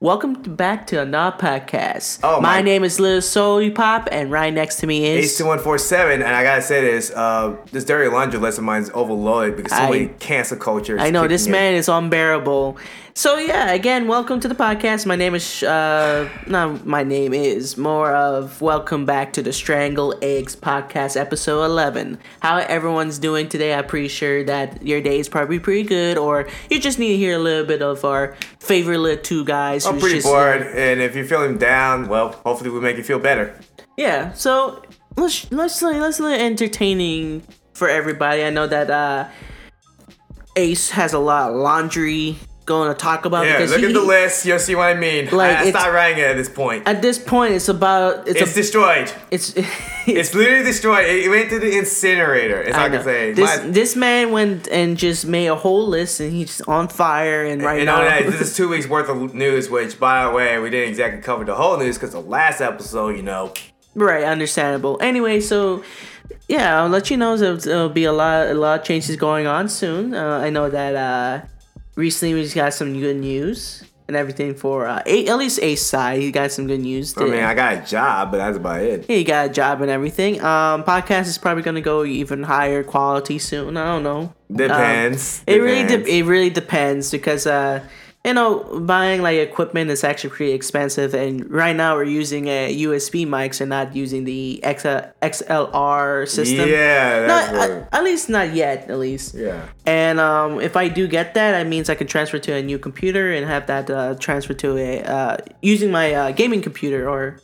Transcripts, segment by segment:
Welcome to- back to another podcast. Oh, my, my- name is Lil Soul Pop, and right next to me is two one four seven, and I gotta say this: uh, this dirty laundry list of mine is overloaded because so I- many cancel cultures. I know this in. man is unbearable. So yeah, again, welcome to the podcast. My name is uh, not my name is more of welcome back to the Strangle Eggs podcast, episode eleven. How everyone's doing today? I'm pretty sure that your day is probably pretty good, or you just need to hear a little bit of our favorite little two guys. I'm pretty just- bored, and if you're feeling down, well, hopefully we make you feel better. Yeah, so let's let's let's let entertaining for everybody. I know that uh Ace has a lot of laundry going to talk about Yeah, because look he- at the list. You'll see what I mean. Like, I, I it's- stopped writing it at this point. At this point, it's about it's It's a, destroyed. it's It's literally destroyed. It went to the incinerator. It's I I can say. This My- this man went and just made a whole list, and he's on fire. And right and now, that, this is two weeks worth of news, which, by the way, we didn't exactly cover the whole news because the last episode, you know, right, understandable. Anyway, so yeah, I'll let you know there'll, there'll be a lot a lot of changes going on soon. Uh, I know that uh, recently we just got some good news and everything for uh, a, at least Ace side. He got some good news. I mean. I got a job, but that's about it. he got a job and everything. Um, podcast is probably gonna go even higher quality soon. I don't know. Depends. Um, it really Depends. de- it really depends because uh you know buying like equipment is actually pretty expensive and right now we're using a USB mics and not using the X- XLR system. Yeah, that's Not, at, at least not yet. At least. yeah. And um, if I do get that, that means I can transfer to a new computer and have that uh, transfer to a uh, using my uh, gaming computer or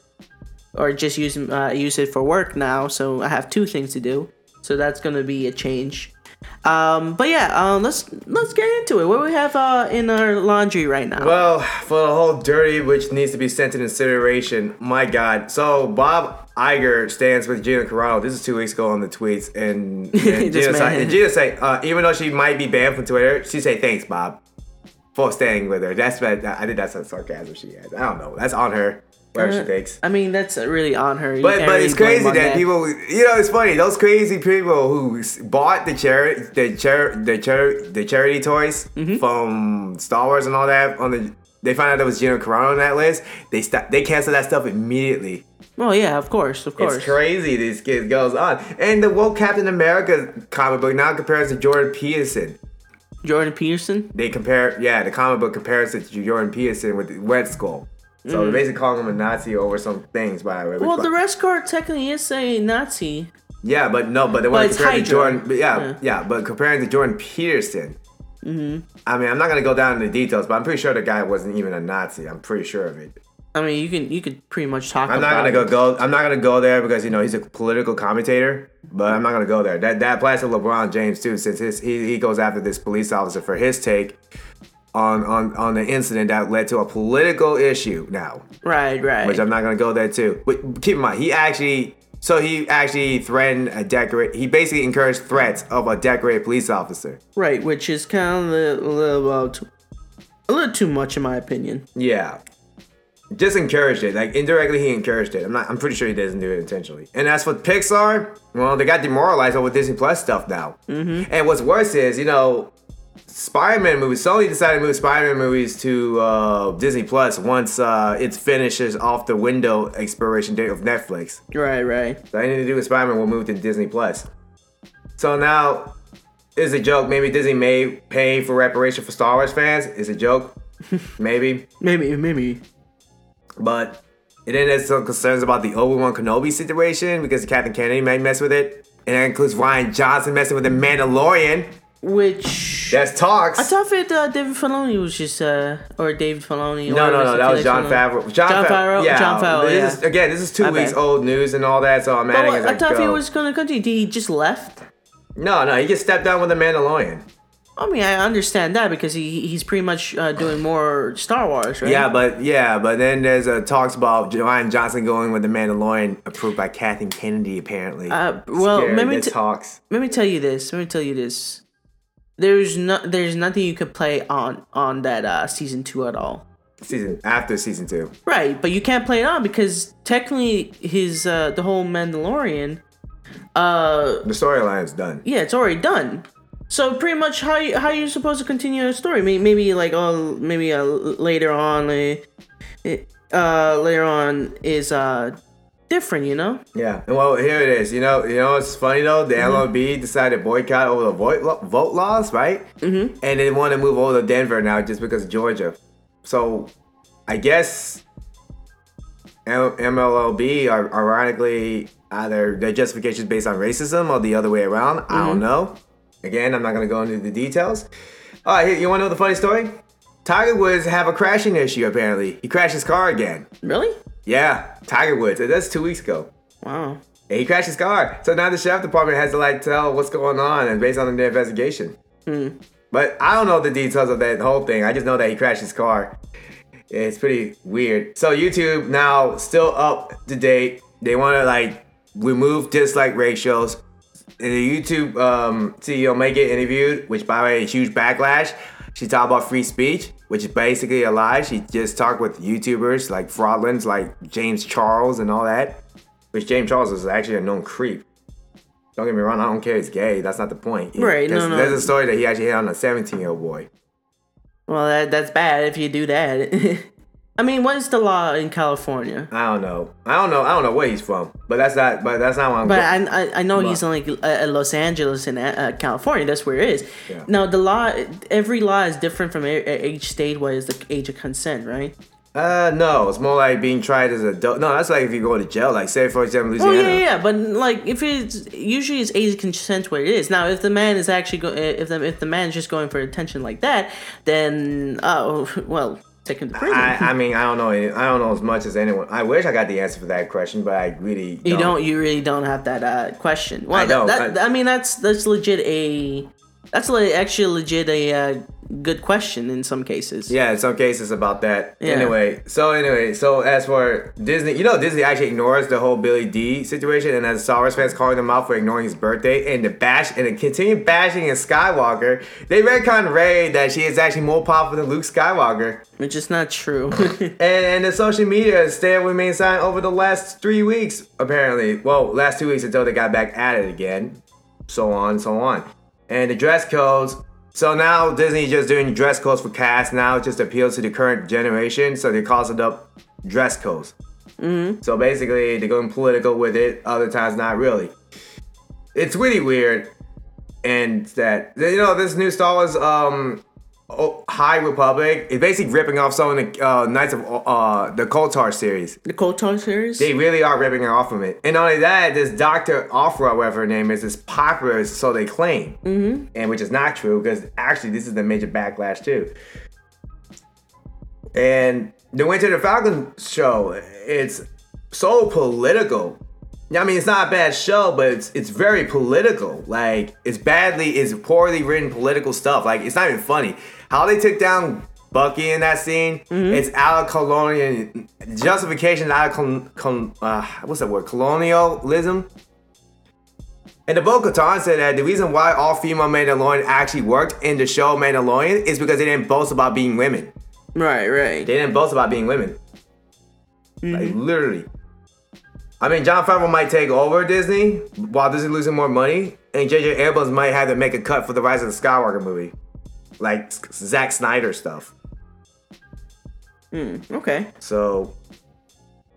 or just use uh, use it for work now. So I have two things to do. So that's gonna be a change. Um, but yeah, um, let's let's get into it. What do we have uh, in our laundry right now? Well, for the whole dirty, which needs to be sent in consideration, my God. So Bob Iger stands with Gina Carano. This is two weeks ago on the tweets, and, and Gina, say, and Gina say, uh, even though she might be banned from Twitter, she say thanks, Bob, for staying with her. That's what I think. That's a sarcasm she has. I don't know. That's on her. Whatever she thinks. I mean, that's really on her. You But but it's crazy on that, people, you know, it's funny. Those crazy people who bought the charity, the char, the char, the charity toys Mm-hmm. from Star Wars and all that on the. They found out there was Gina Carano on that list. They st- They canceled that stuff immediately. Well, yeah, of course, of course. It's crazy. This kid goes on, and the woke Captain America comic book now compares to Jordan Peterson. Jordan Peterson. They compare, yeah, the comic book compares it to Jordan Peterson with Red Skull. So they're basically calling him a Nazi over some things, by the way. Mm. Well, the rest Skull technically is a Nazi. Yeah, but no, but they want to compare to Jordan. Yeah, Yeah. yeah, but comparing to Jordan Peterson. Mm-hmm. I mean, I'm not gonna go down into the details, but I'm pretty sure the guy wasn't even a Nazi. I'm pretty sure of it. I mean, you can you could pretty much talk. I'm not about gonna go go. I'm not gonna go there because you know he's a political commentator. But I'm not gonna go there. That that applies to LeBron James too, since his, he he goes after this police officer for his take on on on the incident that led to a political issue now. Right, right. which I'm not gonna go there too. But keep in mind, he actually, so he actually threatened a decorate. He basically encouraged threats of a decorated police officer. right, which is kind of a little, uh, too, a little too much in my opinion. Yeah, just encouraged it. Like indirectly, he encouraged it. I'm not. I'm pretty sure he doesn't do it intentionally. And as for Pixar, well, they got demoralized over Disney Plus stuff now. Mm-hmm. And what's worse is, you know. Spider-Man movies. Sony decided to move Spider-Man movies to uh, Disney Plus once uh, it finishes off the window expiration date of Netflix. Right, right. So anything to do with Spider-Man will move to Disney Plus. So now is a joke. Maybe Disney may pay for reparation for Star Wars fans. Is a joke. maybe. Maybe, maybe. But it then there's some concerns about the Obi-Wan Kenobi situation because Captain Kennedy might mess with it. And that includes Rian Johnson messing with the Mandalorian. Which That's talks. I thought it uh, David Filoni was just uh or David Filoni. no, or no, no, that was Jon Favreau. John Fa- Favreau? Yeah, Jon Favreau, yeah. is- again, this is two My weeks bad. old news and all that, so I'm But adding what, as I I thought he was gonna continue. Did he just left? No, no, he just stepped down with the Mandalorian. I mean, I understand that because he he's pretty much uh, doing more Star Wars, right? Yeah, but yeah, but then there's uh, talks about Rian Johnson going with the Mandalorian, approved by Kathleen Kennedy, apparently. Uh, well, Scared, let me t- talks. let me tell you this. Let me tell you this. There's no, there's nothing you could play on on that uh, season two at all. Season after season two. Right, but you can't play it on because technically his uh, the whole Mandalorian, uh, The storyline's done. yeah, it's already done. So pretty much how you how you supposed to continue a story? Maybe, maybe like oh maybe uh, later on, uh, uh later on is uh different, you know? Yeah. Well, here it is. You know, you know what's funny though? The MLB decided to boycott over the vote, vote laws, right? Mm-hmm. And they want to move over to Denver now just because of Georgia. So, I guess M- MLB are ironically either their justification is based on racism or the other way around. I don't know. Again, I'm not gonna go into the details. All right, here, you want to know the funny story? Tiger Woods have a crashing issue apparently. He crashed his car again. Really? Yeah, Tiger Woods. That's two weeks ago. Wow. And he crashed his car. So now the sheriff department has to like tell what's going on and based on the investigation. But I don't know the details of that whole thing. I just know that he crashed his car. It's pretty weird. So YouTube now still up to date. They want to like remove dislike ratios. And the YouTube um, CEO may get interviewed, which by the way, a huge backlash. She talked about free speech, which is basically a lie. She just talked with YouTubers like fraudulents like James Charles and all that. Which James Charles is actually a known creep. Don't get me wrong, I don't care he's gay. That's not the point. Right, no, There's, no. there's a story that he actually hit on a 17 year old boy. Well, that that's bad if you do that. I mean, what is the law in California? I don't know. I don't know. I don't know where he's from. But that's not. But that's not what I'm. But I, I, I know But- he's in like uh, Los Angeles and uh, California. That's where it is. Yeah. Now the law, every law is different from each state. What is the age of consent, right? uh, no. It's more like being tried as a adult. No, that's like if you go to jail. Like say for example, Oh Louisiana. yeah, yeah, yeah. But like, if it's usually it's age of consent where it is. Now, if the man is actually go, if the if the man is just going for attention like that, then oh well, take him to prison. I, I mean, I don't know. I don't know as much as anyone. I wish I got the answer for that question, but I really you don't. You really don't have that question. Well, I don't. That, I- I, mean, that's that's a. Like actually legit a uh, good question in some cases. Yeah, in some cases about that. Yeah. Anyway, so anyway, so as for Disney, you know, Disney actually ignores the whole Billy D situation, and as Star Wars fans calling him out for ignoring his birthday and the bash and the continued bashing of Skywalker, they retcon Ray that she is actually more powerful than Luke Skywalker. Which is not true. And, and the social media stay with main sign over the last three weeks, apparently. Well, last two weeks until they got back at it again. So on, so on. And the dress codes. So now Disney just doing dress codes for cast now. It just appeals to the current generation. So they calls it up dress codes. Mm-hmm. So basically, they're going political with it. Other times, not really. It's really weird. And that you know this new Star Wars um oh, High Republic is basically ripping off some of the uh, Knights of uh the KOTOR series. the KOTOR series. They really are ripping it off from it. And not only that, this Doctor Aphra, whatever her name is, is popular, so they claim, mm-hmm. and which is not true because actually this is the major backlash too. And the Winter the Falcon show, it's so political. I mean, it's not a bad show, but it's it's very political. Like it's badly, it's poorly written political stuff. Like it's not even funny. How they took down Bucky in that scene, it's out of colonial justification, out of con, con, uh, what's that word? Colonialism. And the Bo-Katan said that the reason why all female Mandalorian actually worked in the show Mandalorian is because they didn't boast about being women. right, right. They didn't boast about being women. Like literally. I mean, Jon Favreau might take over Disney while Disney losing more money, and J.J. Abrams might have to make a cut for the Rise of the Skywalker movie, like Zack Snyder stuff. Hmm, okay. So,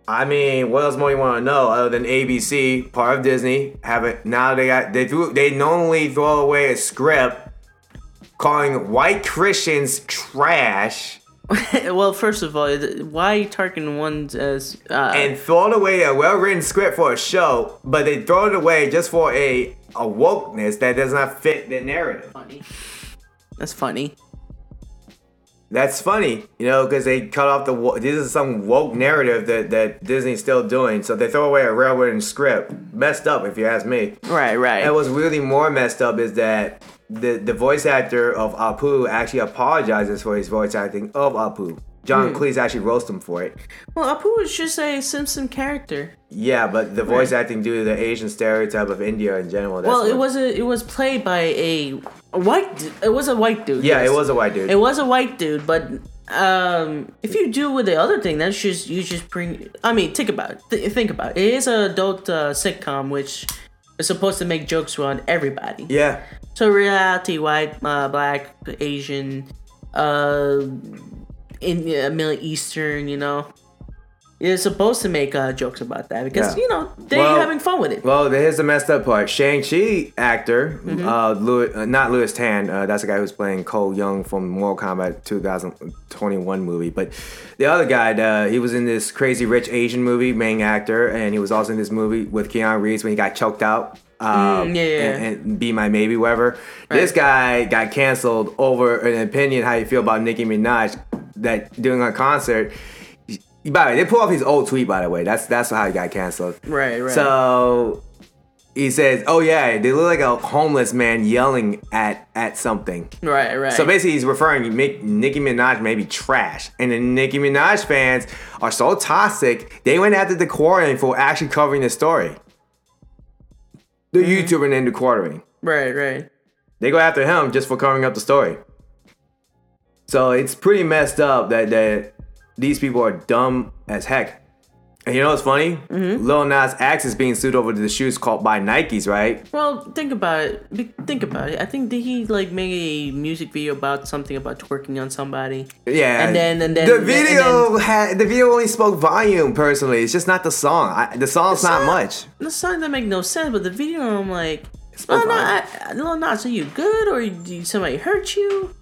I mean, what else more you want to know other than ABC, part of Disney, have it now? They got they threw they normally throw away a script calling white Christians trash. well, first of all, why Tarkin ones as uh, and thrown away a well-written script for a show, but they throw it away just for a a wokeness that does not fit the narrative. funny. That's funny. That's funny, you know, because they cut off the. wo- This is some woke narrative that that Disney's still doing, so they throw away a well-written script. Messed up, if you ask me. Right, right. And what's really more messed up is that the the voice actor of Apu actually apologizes for his voice acting of Apu. John Cleese actually roasts him for it. well, Apu was just a Simpson character. Yeah, but the voice acting due to the Asian stereotype of India in general. That's Well, it was a it was played by a, a white. It was a white dude. Yeah, yes. it was a white dude. It was a white dude, but um, if you do with the other thing, that's just you just bring. I mean, think about it. Th- think about it. It is a adult uh, sitcom, which is supposed to make jokes on everybody. Yeah. So reality, white, uh, black, Asian, uh, in uh, Middle Eastern, you know, You're supposed to make uh, jokes about that because Yeah. you know they're Well- having fun with it. Well, here's the messed up part. Shang Chi actor, Mm-hmm. uh, Lewis, uh, not Lewis Tan. Uh, that's the guy who's playing Cole Young from Mortal Kombat 2021 movie. But the other guy, uh, he was in this Crazy Rich Asian movie, main actor, and he was also in this movie with Keanu Reeves when he got choked out. Um, Mm, yeah, yeah. And, and Be My Maybe, whatever. This guy got canceled over an opinion how you feel about Nicki Minaj that doing a concert. By the way, they pull off his old tweet. By the way, that's that's how he got canceled. Right, right. So he says, "Oh yeah, they look like a homeless man yelling at at something." right, right. So basically, he's referring to Nicki Minaj maybe trash, and the Nicki Minaj fans are so toxic. They went after the quartering for actually covering the story. The mm-hmm. YouTuber named the quartering. right, right. They go after him just for covering up the story. So it's pretty messed up that that these people are dumb as heck. And you know what's funny? Mm-hmm. Lil Nas X is being sued over the shoes called by Nikes, right? Well, think about it. Be- Think about it. I think did he like make a music video about something about twerking on somebody? Yeah. And then- and then- the video had the video only spoke volume. Personally, it's just not the song. I, the song's not song- much. The song that make no sense, but the video I'm like, oh no. I, Lil Nas, are you good or did somebody hurt you?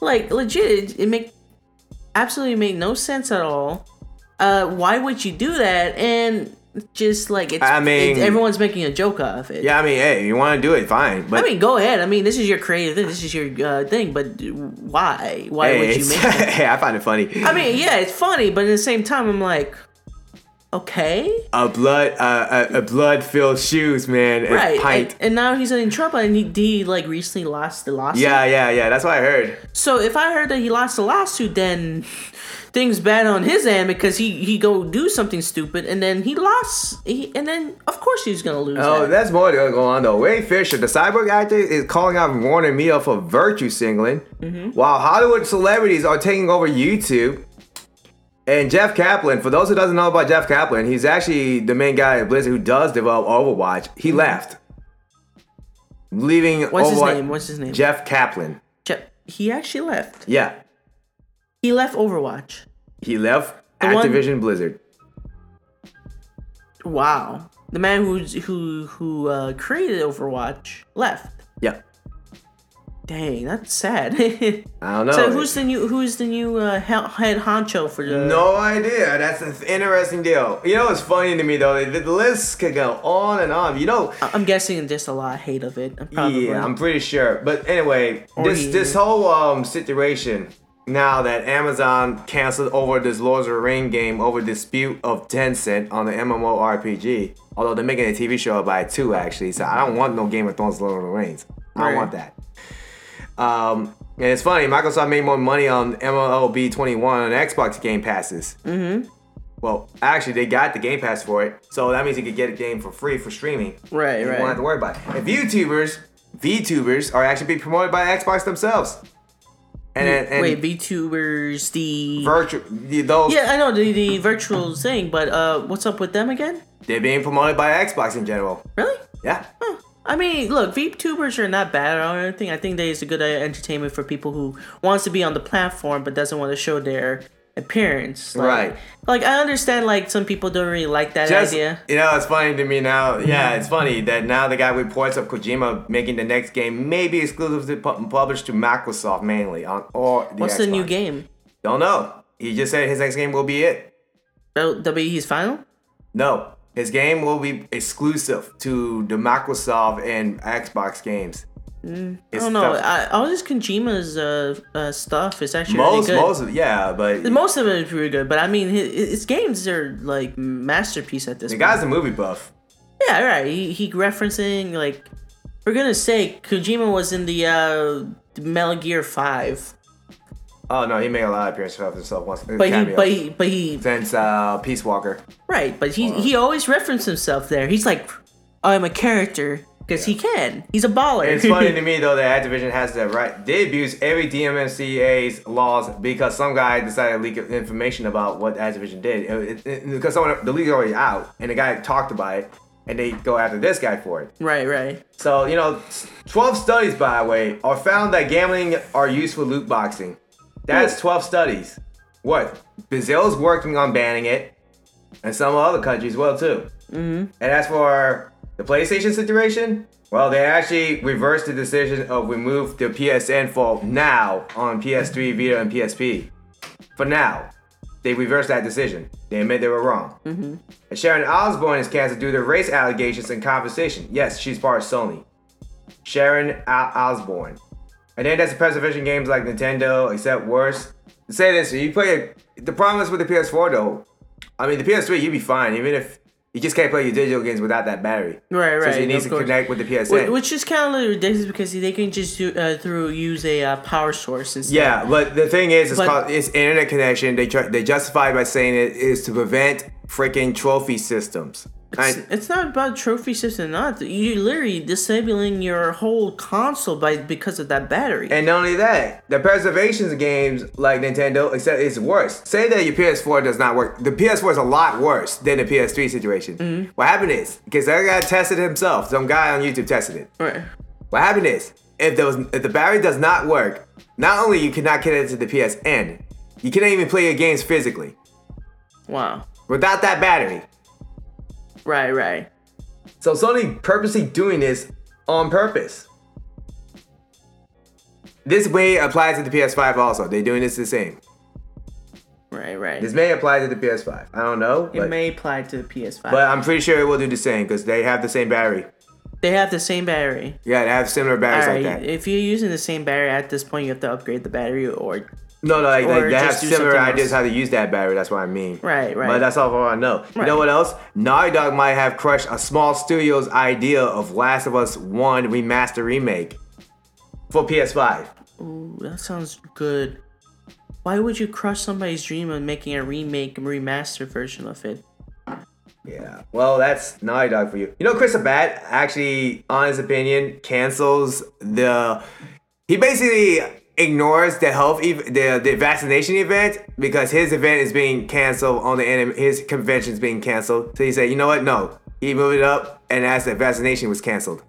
Like legit, it, it make absolutely made no sense at all. Uh, why would you do that? And just like it's, I mean- it- everyone's making a joke of it. Yeah, I mean, hey, you want to do it, fine. But I mean, go ahead. I mean, this is your creative thing. This is your uh, thing. But why? Why hey, would you make it? hey, I find it funny. I mean, yeah, it's funny, but at the same time, I'm like, okay, a blood, uh, a, a blood-filled shoes, man. and right. Pint. And, and now he's in trouble, and he, he like recently lost the lawsuit. yeah, yeah, yeah. That's what I heard. So if I heard that he lost the lawsuit, then things bad on his end because he he go do something stupid, and then he lost. He, and then of course he's gonna lose. Oh, that. that's more going on though. Ray Fisher, the cyborg actor, is calling out Warner Media for virtue singling, Mm-hmm. while Hollywood celebrities are taking over YouTube. And Jeff Kaplan, for those who doesn't know about Jeff Kaplan, he's actually the main guy at Blizzard who does develop Overwatch. He left, leaving Mm-hmm. What's his name? What's his name? Jeff Kaplan. Jeff, he actually left. Yeah, He left Overwatch. he left The one- Activision Blizzard. Wow. The man who's who who uh, created Overwatch left. Yeah, Dang, that's sad. I don't know. so who's the new who's the new uh, head honcho for the? No idea. That's an interesting deal. You know it's funny to me though? The, list could go on and on. You know, I'm guessing just a lot of hate of it. Probably. yeah, I'm pretty sure. But anyway, Or this he- this whole um situation now that Amazon canceled over this Lords of the Ring game over dispute of Tencent on the MMORPG. Although they're making a TV show about it too, actually. So I don't want no Game of Thrones Lord of the Rings. I don't Right. want that. Um, and it's funny, Microsoft made more money on MLB 21 on Xbox Game Passes. Mm-hmm. Well, actually, they got the Game Pass for it, so that means you could get a game for free for streaming. Right, You right. You won't have to worry about it. And VTubers, VTubers are actually being promoted by Xbox themselves. And, and, and Wait, VTubers, the virtual those yeah, I know the the virtual thing, but uh, what's up with them again? they're being promoted by Xbox in general. Really? Yeah. I mean, look, VTubers are not bad or anything. I think they is a good uh, entertainment for people who wants to be on the platform but doesn't want to show their appearance. Like, Right. Like I understand, like some people don't really like that Just, idea. you know, it's funny to me now. Yeah, it's funny that now the guy reports of Kojima making the next game may be exclusively pu- published to Microsoft mainly on or the What's the new game? Don't know. He just said his next game will be it. That'll, that'll be his final. No, his game will be exclusive to the Microsoft and Xbox games. I don't know. I, all this Kojima's uh, uh, stuff is actually most, really good. most, of, yeah, but Most of it is pretty good, but I mean, his, his games are like masterpiece at this. the point. guy's a movie buff. Yeah, right. He, he referencing like for goodness sake, Kojima was in the uh Metal Gear Five, Oh no, he made a lot of appearances of himself once. but he but he but he since uh, Peace Walker. right, but he he always referenced himself there. He's like, I'm a character because he can. He's a baller. It's funny to me though that Activision has the right. They abuse every DMCA's laws because some guy decided to leak information about what Activision did. It- it- it- because someone the leak is already out and the guy talked about it. and they go after this guy for it. Right, right. So, you know, 12 studies, by the way, are found that gambling are used for loot boxing. That's 12 studies. What? Brazil's working on banning it, and some other countries well too. Mm-hmm. And as for the PlayStation situation, well, they actually reversed the decision of remove the PSN for now on PS3, Vita, and PSP. For now. They reversed that decision. They admit they were wrong. Mm-hmm. And Sharon Osbourne is canceled due to race allegations and conversation. Yes, she's part of Sony. Sharon Osbourne. And then there's the preservation games like Nintendo, except worse. Say this, you play. The problem is with the PS4 though. I mean, the PS3, you'd be fine, even if you just can't play your digital games without that battery. Right, right. So you need to connect with the PSN. Which is kind of ridiculous because they can just do, uh, through use a uh, power source instead. Yeah, but the thing is, it's but, called it's internet connection. They try, they justify by saying it is to prevent freaking trophy systems. It's, it's, not about trophy system. Not You're literally disabling your whole console by because of that battery. And not only that, the preservation games like Nintendo, except it's worse. Say that your PS4 does not work. The PS4 is a lot worse than the PS3 situation. Mm-hmm. What happened is because that guy tested himself. Some guy on YouTube tested it. Right. What happened is if if the battery does not work, not only you cannot connect it to the PSN, you cannot even play your games physically. Wow. Without that battery. Right, right. So Sony purposely doing this on purpose. This way applies to the PS5 also. They're doing this the same. Right, right. This may apply to the PS5. I don't know. It may apply to the PS5. But I'm pretty sure it will do the same because they have the same battery. They have the same battery. Yeah, they have similar batteries like that. If you're using the same battery at this point, you have to upgrade the battery or no, no, like, like they have similar ideas how to use that battery. That's what I mean. Right, right. But that's all I know. Right. You know what else? Naughty Dog might have crushed a small studio's idea of Last of Us One remaster remake for PS5. Ooh, that sounds good. Why would you crush somebody's dream of making a remake, remaster version of it? Yeah, well, that's Naughty Dog for you. You know, Chris Sabat actually, on his opinion, cancels the. He basically ignores the health ev- the the vaccination event because his event is being canceled on the end his convention is being canceled. So he said, you know what? No, he moved it up and asked that vaccination was canceled.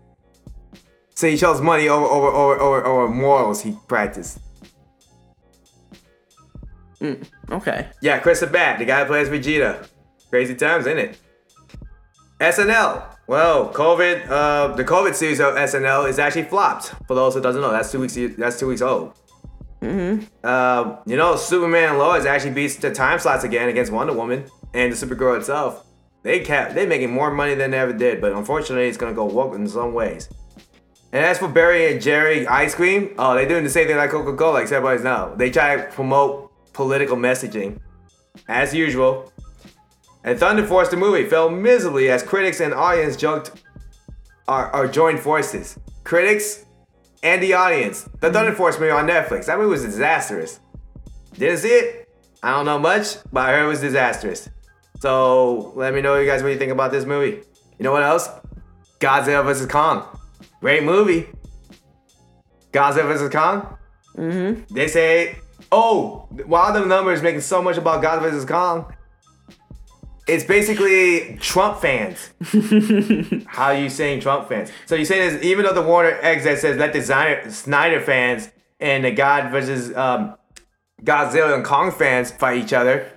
So he chose money over over over over, over morals he practiced. Mm, okay. Yeah, Chris Sabat, the guy who plays Vegeta. Crazy times, isn't it? SNL. Well, COVID, uh, the COVID series of SNL is actually flopped. For those who doesn't know, that's two weeks. That's two weeks old. Mm-hmm. Uh, you know, Superman Lois actually beats the time slots again against Wonder Woman and the Supergirl itself. They kept they making more money than they ever did, but unfortunately, it's gonna go woke in some ways. And as for Barry and Jerry ice cream, oh, they're doing the same thing like Coca-Cola, except everybody's know. They try to promote political messaging, as usual. And Thunder Force the movie fell miserably as critics and audience joked are, are joined forces. Critics and the audience. The Thunder Force movie on Netflix. That movie was disastrous. Didn't see it? I don't know much, but I heard it was disastrous. So let me know you guys what you think about this movie. You know what else? Godzilla vs. Kong. Great movie. Godzilla vs. Kong. Mm-hmm. They say, oh, while the numbers making so much about Godzilla vs. Kong, it's basically Trump fans. How are you saying Trump fans? So you're saying is even though the Warner that says let the Snyder, Snyder fans and the God versus um, Godzilla and Kong fans fight each other,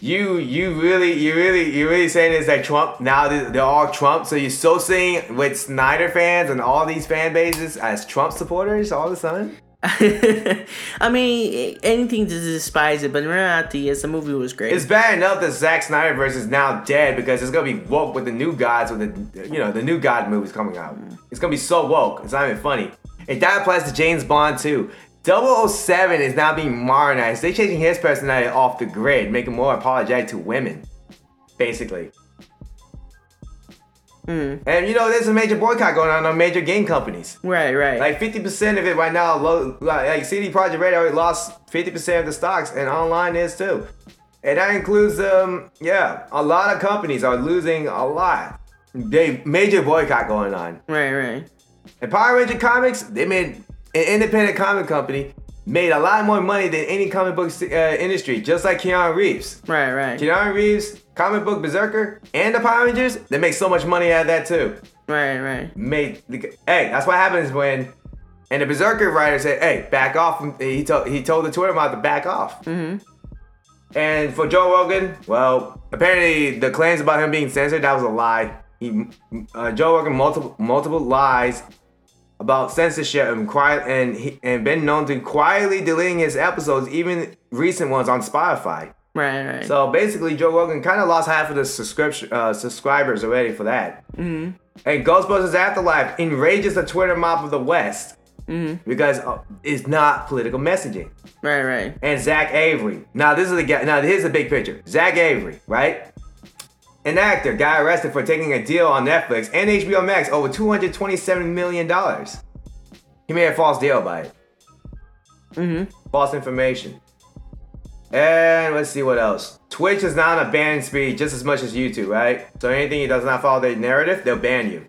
you you really you really you really saying is that Trump now they're all Trump. So you're so saying with Snyder fans and all these fan bases as Trump supporters all of a sudden? I mean, anything to despise it, but in reality, yes, the movie was great. It's bad enough that Zack Snyder verse is now dead because it's gonna be woke with the new gods with the you know the new God movies coming out. It's gonna be so woke. It's not even funny. And that applies to James Bond too. 007 is now being modernized. They're changing his personality off the grid, making more apologetic to women, basically. Mm. And you know, there's a major boycott going on on major game companies. Right, right. Like 50% of it right now, low, like CD Projekt Red already lost 50% of the stocks, and online is too. And that includes, um, yeah, a lot of companies are losing a lot. They major boycott going on. Right, right. And Power Ranger Comics, they made an independent comic company. Made a lot more money than any comic book uh, industry, just like Keanu Reeves. Right, right, Keanu Reeves, comic book Berserker, and the Power Rangers, they make so much money out of that too. right, right. Made hey, that's what happens when. And the Berserker writer said, "Hey, back off." He told he told the Twitter mod to back off. Mm-hmm. And for Joe Rogan, well, apparently the claims about him being censored that was a lie. He uh, Joe Rogan multiple multiple lies about censorship and quiet and he, and been known to quietly deleting his episodes, even recent ones on Spotify. Right, right. So basically, Joe Rogan kind of lost half of the subscription uh, subscribers already for that. Mm-hmm. And Ghostbusters Afterlife enrages the Twitter mob of the West because uh, it's not political messaging. right, right. And Zach Avery. Now this is the guy. Now here's the big picture. Zach Avery, right? An actor got arrested for taking a deal on Netflix and HBO Max over 227 million dollars. He made a false deal by it. Mm-hmm. False information. And let's see what else. Twitch is now on a ban speed just as much as YouTube, right? So anything that does not follow their narrative, they'll ban you.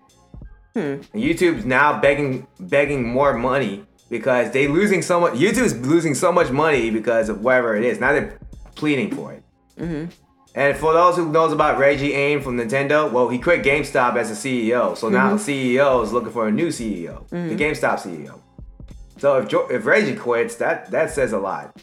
And YouTube's now begging begging more money because they losing so much. YouTube's losing so much money because of whatever it is. Now they're pleading for it. And for those who knows about Reggie Aim from Nintendo, well, he quit GameStop as a CEO. So now the CEO is looking for a new CEO, the GameStop CEO. So if jo- if Reggie quits, that that says a lot.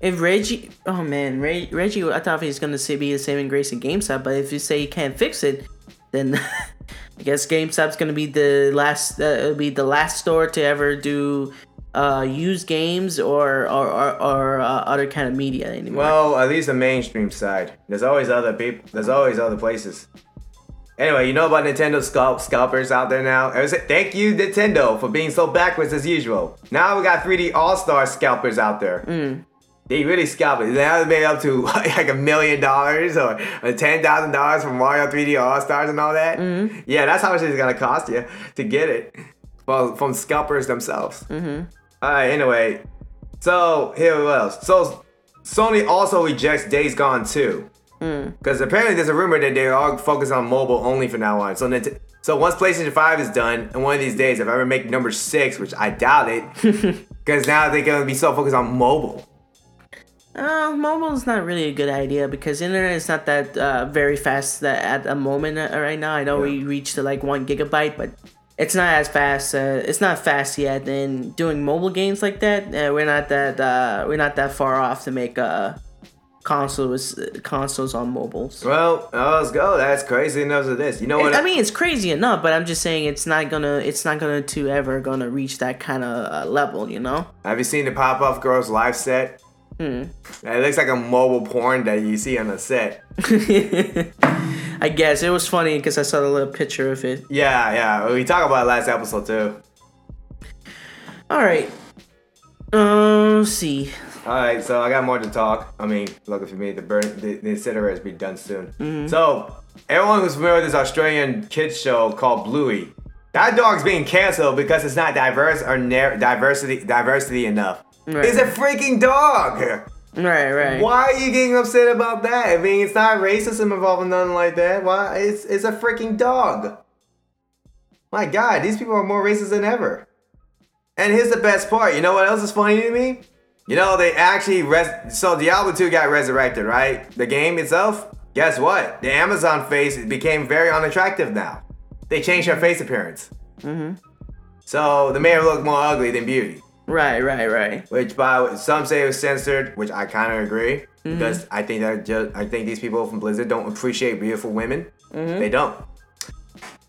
If Reggie, oh man, Reg, Reggie, I thought he was gonna say be the saving grace of GameStop, but if you say you can't fix it, then I guess GameStop's gonna be the last, uh, it'll be the last store to ever do uh used games or or or, or uh, other kind of media anymore. Well, at least the mainstream side. There's always other people. There's always other places. Anyway, you know about Nintendo scalp scalpers out there now. Thank you, Nintendo, for being so backwards as usual. Now we got 3D All Star scalpers out there. They really scalp it. Now they made up to like a million dollars or ten thousand dollars for Mario 3D All Stars and all that. Yeah, that's how much it's gonna cost you to get it. Well, from scalpers themselves. All right. Anyway, so here what else? So Sony also rejects Days Gone 2. Because apparently there's a rumor that they're all focused on mobile only from now on. So Nint- so once PlayStation 5 is done, and one of these days, if I ever make number six, which I doubt it, because now they're gonna be so focused on mobile. Uh, mobile is not really a good idea because internet is not that uh, very fast that at the moment uh, right now. I know we reached to like one gigabyte, but it's not as fast. Uh, it's not fast yet. And doing mobile games like that, uh, we're not that uh, we're not that far off to make uh, consoles consoles on mobiles. Well, uh, let's go. That's crazy enough of this. You know what? I mean, it's crazy enough, but I'm just saying it's not gonna it's not gonna to ever gonna reach that kind of uh, level, you know. Have you seen the Pop Off Girls live set? Hmm. It looks like a mobile porn that you see on the set. I guess it was funny because I saw the little picture of it. Yeah, yeah. We talked about it last episode too. All right. Uh, see. All right, so I got more to talk. I mean, lucky for me, the burn, the, the incinerator has been done soon. So everyone who's familiar with this Australian kids show called Bluey, that dog's being canceled because it's not diverse or nar- diversity diversity enough. Right. It's a freaking dog. Right, right. Why are you getting upset about that? I mean, it's not racism involved in nothing like that. Why? It's it's a freaking dog. My God, these people are more racist than ever. And here's the best part. You know what else is funny to me? You know they actually res- so Diablo 2 got resurrected, right? The game itself. Guess what? The Amazon face became very unattractive now. They changed her face appearance. Mm-hmm. So the made looked more ugly than beauty. Right, right, right. Which by some say it was censored, which I kind of agree because I think that just I think these people from Blizzard don't appreciate beautiful women. They don't.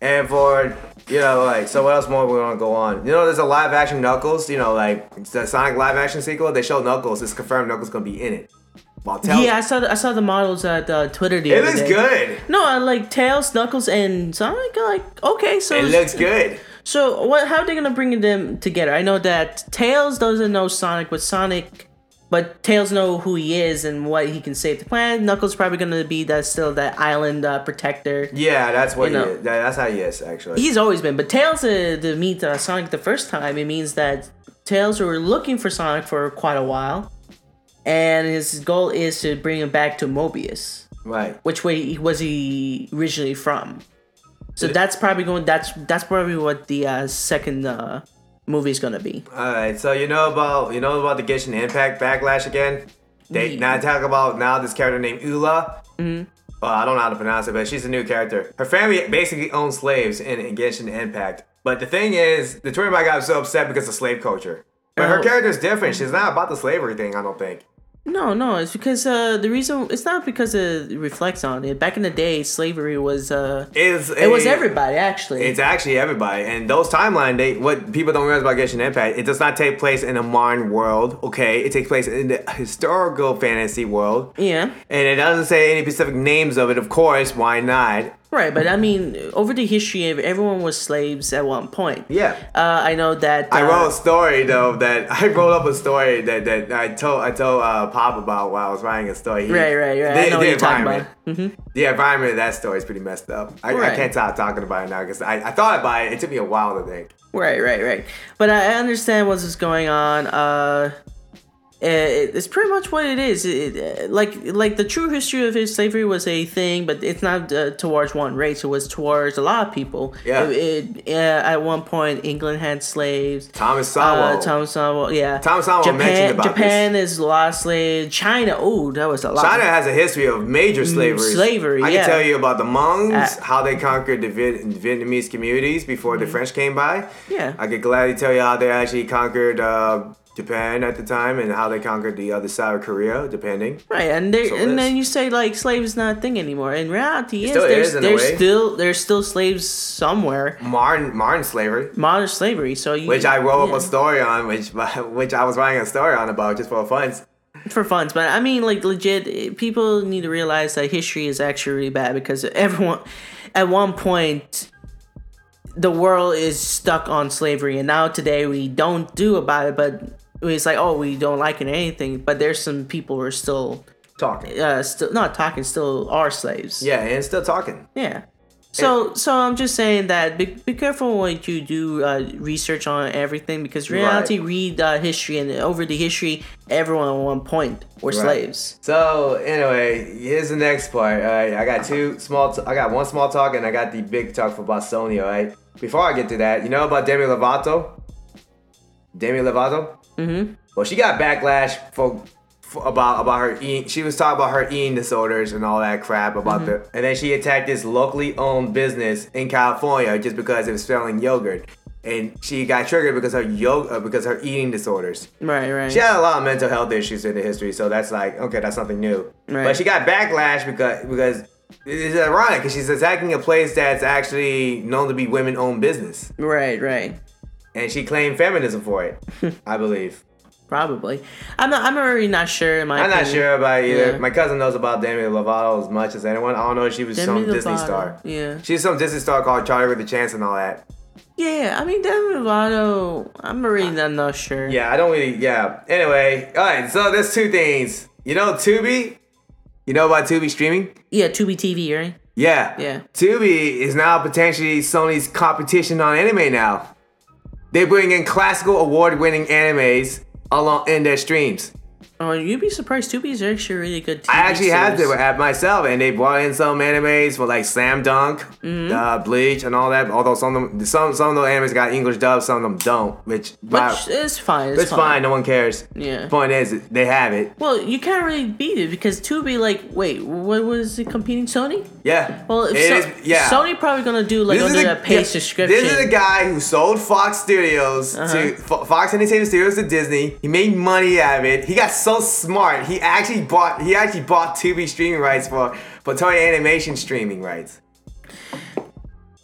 And for you know like so what else more we want to go on? You know there's a live action Knuckles. You know like the Sonic live action sequel. They show Knuckles. It's confirmed Knuckles gonna be in it. Tell Yeah, I saw the, I saw the models at uh, Twitter the it other looks good. No, I like Tails, Knuckles, and Sonic. Like, okay, so It looks good. So what? How are they gonna bring them together? I know that Tails doesn't know Sonic, but Sonic, but Tails know who he is and what he can save the planet. Knuckles probably gonna be that still that island uh, protector. Yeah, that's what You know. That- That's how he is actually. He's always been, but Tails uh, to meet uh, Sonic the first time, it means that Tails were looking for Sonic for quite a while, and his goal is to bring him back to Mobius. right. which way was he originally from. So that's probably going. That's that's probably what the uh, second uh, is gonna be. All right, so you know about you know about the Genshin Impact backlash again. They now talk about now this character named Eula. Mm-hmm. Well, I don't know how to pronounce it, but she's a new character. Her family basically owns slaves in, in Genshin Impact. But the thing is, the tournament guy got so upset because of slave culture. But her Oh. character's different. She's not about the slavery thing, I don't think. No, no, it's because uh, the reason it's not because it reflects on it. Back in the day, slavery was uh, It's, it was everybody actually. It's actually everybody. And those timeline, they what people don't realize about Genshin Impact, it does not take place in a modern world, okay? It takes place in the historical fantasy world. yeah, And it doesn't say any specific names of it, of course, why not? Right. But I mean, over the history, of everyone was slaves at one point. Yeah. Uh, I know that. I uh, wrote a story though that I wrote up a story that, that I told I told uh, Pop about while I was writing a story. He- Right, right, right. I The, know what the you're talking about. environment, the environment of that story is pretty messed up. I, I can't stop talking about it now because I, I thought about it. It took me a while to think. Right, right, right. But I I understand what's going on. Uh, it's pretty much what it is. It, it- like, like the true history of his slavery was a thing, but it's not uh, towards one race. It was towards a lot of people. Yeah. It, it, uh, at one point, England had slaves. Thomas Sowell. Uh, Thomas Sowell, yeah. Thomas Sowell Japan, mentioned about Japan is a lot of slaves. China, oh, that was a lot. China has a history of major slavery. Mm, slavery, I yeah. can tell you about the Hmong, Uh, how they conquered the Viet- Vietnamese communities before the French came by. Mm-hmm. Yeah. I could gladly tell you how they actually conquered uh, Japan at the time and how they conquered the other side of Korea, depending. Right, and they So and then you say like slaves is not a thing anymore. In reality, there's is there's still there's still slaves somewhere. Modern, modern slavery. Modern slavery. So you, Which I wrote yeah, up a story on, which which I was writing a story on about just for fun. for funds, but I mean like legit. People need to realize that history is actually really bad because everyone, at one point, the world is stuck on slavery, and now today we don't do about it. But it's like oh we don't like it or anything. But there's some people who are still Talking. uh still not talking, still are slaves. Yeah, and still talking. Yeah. So, so I'm just saying that be, be careful when you do uh, research on everything because reality, read uh, history, and over the history, everyone at one point were slaves. So anyway, here's the next part. All right, I got two small. T- I got one small talk and I got the big talk for Sony. All right. Before I get to that, you know about Demi Lovato? Demi Lovato. Mm-hmm. Well, she got backlash for, for about about her eating. She was talking about her eating disorders and all that crap about the. And then she attacked this locally owned business in California just because it was selling yogurt. And she got triggered because her yo- uh, because her eating disorders. Right, right. She had a lot of mental health issues in the history, so that's like okay, that's something new. Right. But she got backlash because because it's ironic because she's attacking a place that's actually known to be women-owned business, Right, right. And she claimed feminism for it. I believe. Probably. I'm not. I'm already not sure. In my I'm not sure about it either. Yeah. My cousin knows about Demi Lovato as much as anyone. I don't know if she was Demi some Disney star. Yeah. She's some Disney star called Charlie with a Chance and all that. Yeah. I mean, Demi Lovato. I'm already not, not sure. Yeah, I don't really. Yeah. Anyway, all right. So there's two things. You know, Tubi. You know about Tubi streaming? Yeah. Tubi TV, right? Yeah. Yeah. Tubi is now potentially Sony's competition on anime now. They bring in classical award winning animes along in their streams. Oh, you'd be surprised. Tubi is actually really good. TV I actually have series. to app myself, and they brought in some animes for like Slam Dunk, Mm-hmm. uh, Bleach, and all that. Although some of them, some some of those animes got English dubs, some of them don't. Which, Which is fine. It's, it's fine. No one cares. Yeah. Point is, they have it. Well, you can't really beat it because Tubi, like, wait, what was it competing Sony? Yeah. Well, if It so- is- yeah. Sony probably gonna do like under the- a paid yeah, subscription. This is the guy who sold Fox Studios Uh-huh. to Fox Entertainment Studios to Disney. He made money out of it. He got so smart. He actually bought. He actually bought Tubi streaming rights for for Toei Animation streaming rights.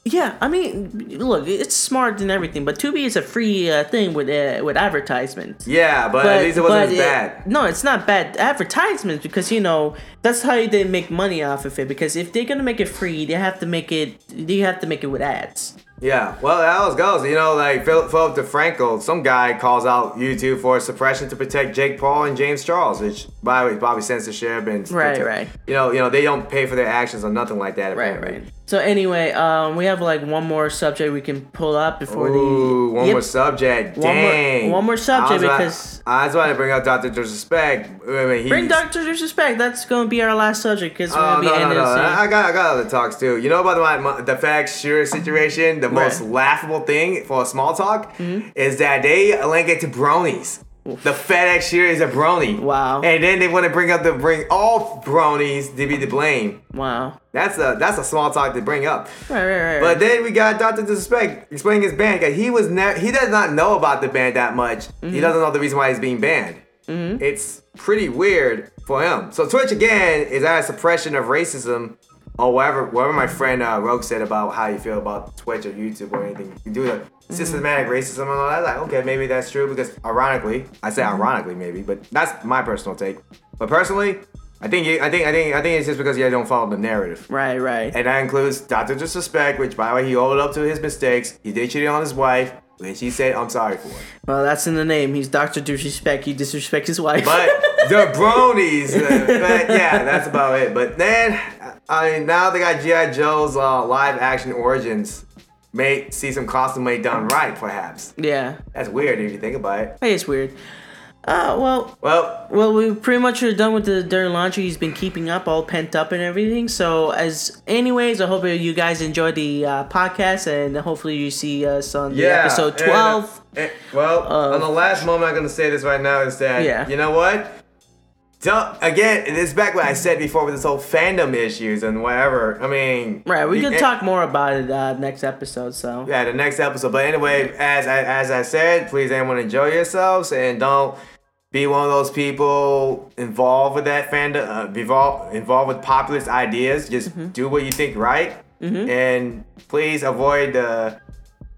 yeah, I mean, look, it's smart and everything, but Tubi is a free uh, thing with uh, with advertisements. Yeah, but, at least it wasn't as it- bad. no, it's not bad advertisements because you know that's how they make money off of it. Because if they're gonna make it free, they have to make it. They have to make it with ads. Yeah, well, that always goes. You know, like Philip, Philip DeFranco, some guy calls out YouTube for suppression to protect Jake Paul and James Charles, which by the way, probably censorship and Right, right. You know, you know they don't pay for their actions or nothing like that. Right, right. So anyway, um, we have like one more subject we can pull up before Ooh, the one Yep. more subject. One more- Dang. one more subject I was about- because- I just want to bring up Doctor Disrespect. I mean, Bring Doctor Disrespect. That's gonna be our last subject because we're Oh gonna be no no ending no! soon. I got I got other talks too. You know about the my, the FedEx Shearer situation? The most Right. Mm-hmm. laughable thing for a small talk is that they link it to bronies. The FedEx Shearer is a brony. Wow. And then they want to bring up the bring all bronies to be to blame. Wow. That's a that's a small talk to bring up. Right, right, right. But then we got Doctor Disrespect explaining his ban. 'cause He was ne- he does not know about the ban that much. Mm-hmm. He doesn't know the reason why he's being banned. It's pretty weird for him. So Twitch again is that a suppression of racism, or whatever whatever my friend uh, Rogue said about how you feel about Twitch or YouTube or anything. You do the systematic racism and all that. Like okay, maybe that's true because ironically, I say ironically maybe, but that's my personal take. But personally. I think you, I think I think I think it's just because you don't follow the narrative. right, right. And that includes Dr. Disrespect, which, by the way, he owned up to his mistakes. He did cheat on his wife, which he said, I'm sorry for. It." Well, that's in the name. He's Doctor Disrespect. He disrespects his wife. But the bronies, uh, but yeah, that's about it. But then, I mean, now they got G.I. Joe's uh, live action origins. May see some costume made done right, perhaps. yeah, That's weird if you think about it. hey, it's weird. Uh, well, Well, well, we pretty much are done with the dirty laundry. He's been keeping up, all pent up and everything. So, as anyways, I hope you guys enjoyed the uh, podcast, and hopefully you see us on the yeah. episode and, twelve. and- well, of- on the last moment, I'm going to say this right now is that, Yeah. you know what? Don't, again, this is back what I said before with this whole fandom issues and whatever. I mean, right, we can talk more about it uh, next episode. So, Yeah, the next episode. But anyway, as I, as I said, please everyone enjoy yourselves and don't be one of those people involved with that fandom, uh, involved, involved with populist ideas. Just Mm-hmm. do what you think right, and please avoid the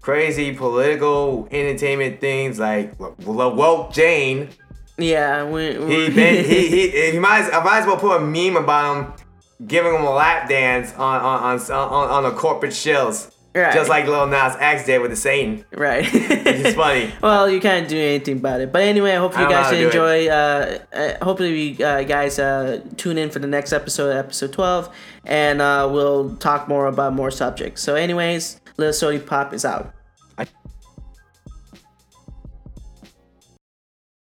crazy political entertainment things like well, woke Jane. yeah, we, we He, been, he, he, he might, I might as well put a meme about him giving him a lap dance on on on on, on the corporate shills. Right. Just like Lil Nas X did with the Satan. right. It's funny. Well, you can't do anything about it. But anyway, I hope you don't guys how to do enjoy. Uh, uh, hopefully, you uh, guys uh, tune in for the next episode, episode 12, and uh, we'll talk more about more subjects. So, anyways, Little Sody Pop is out.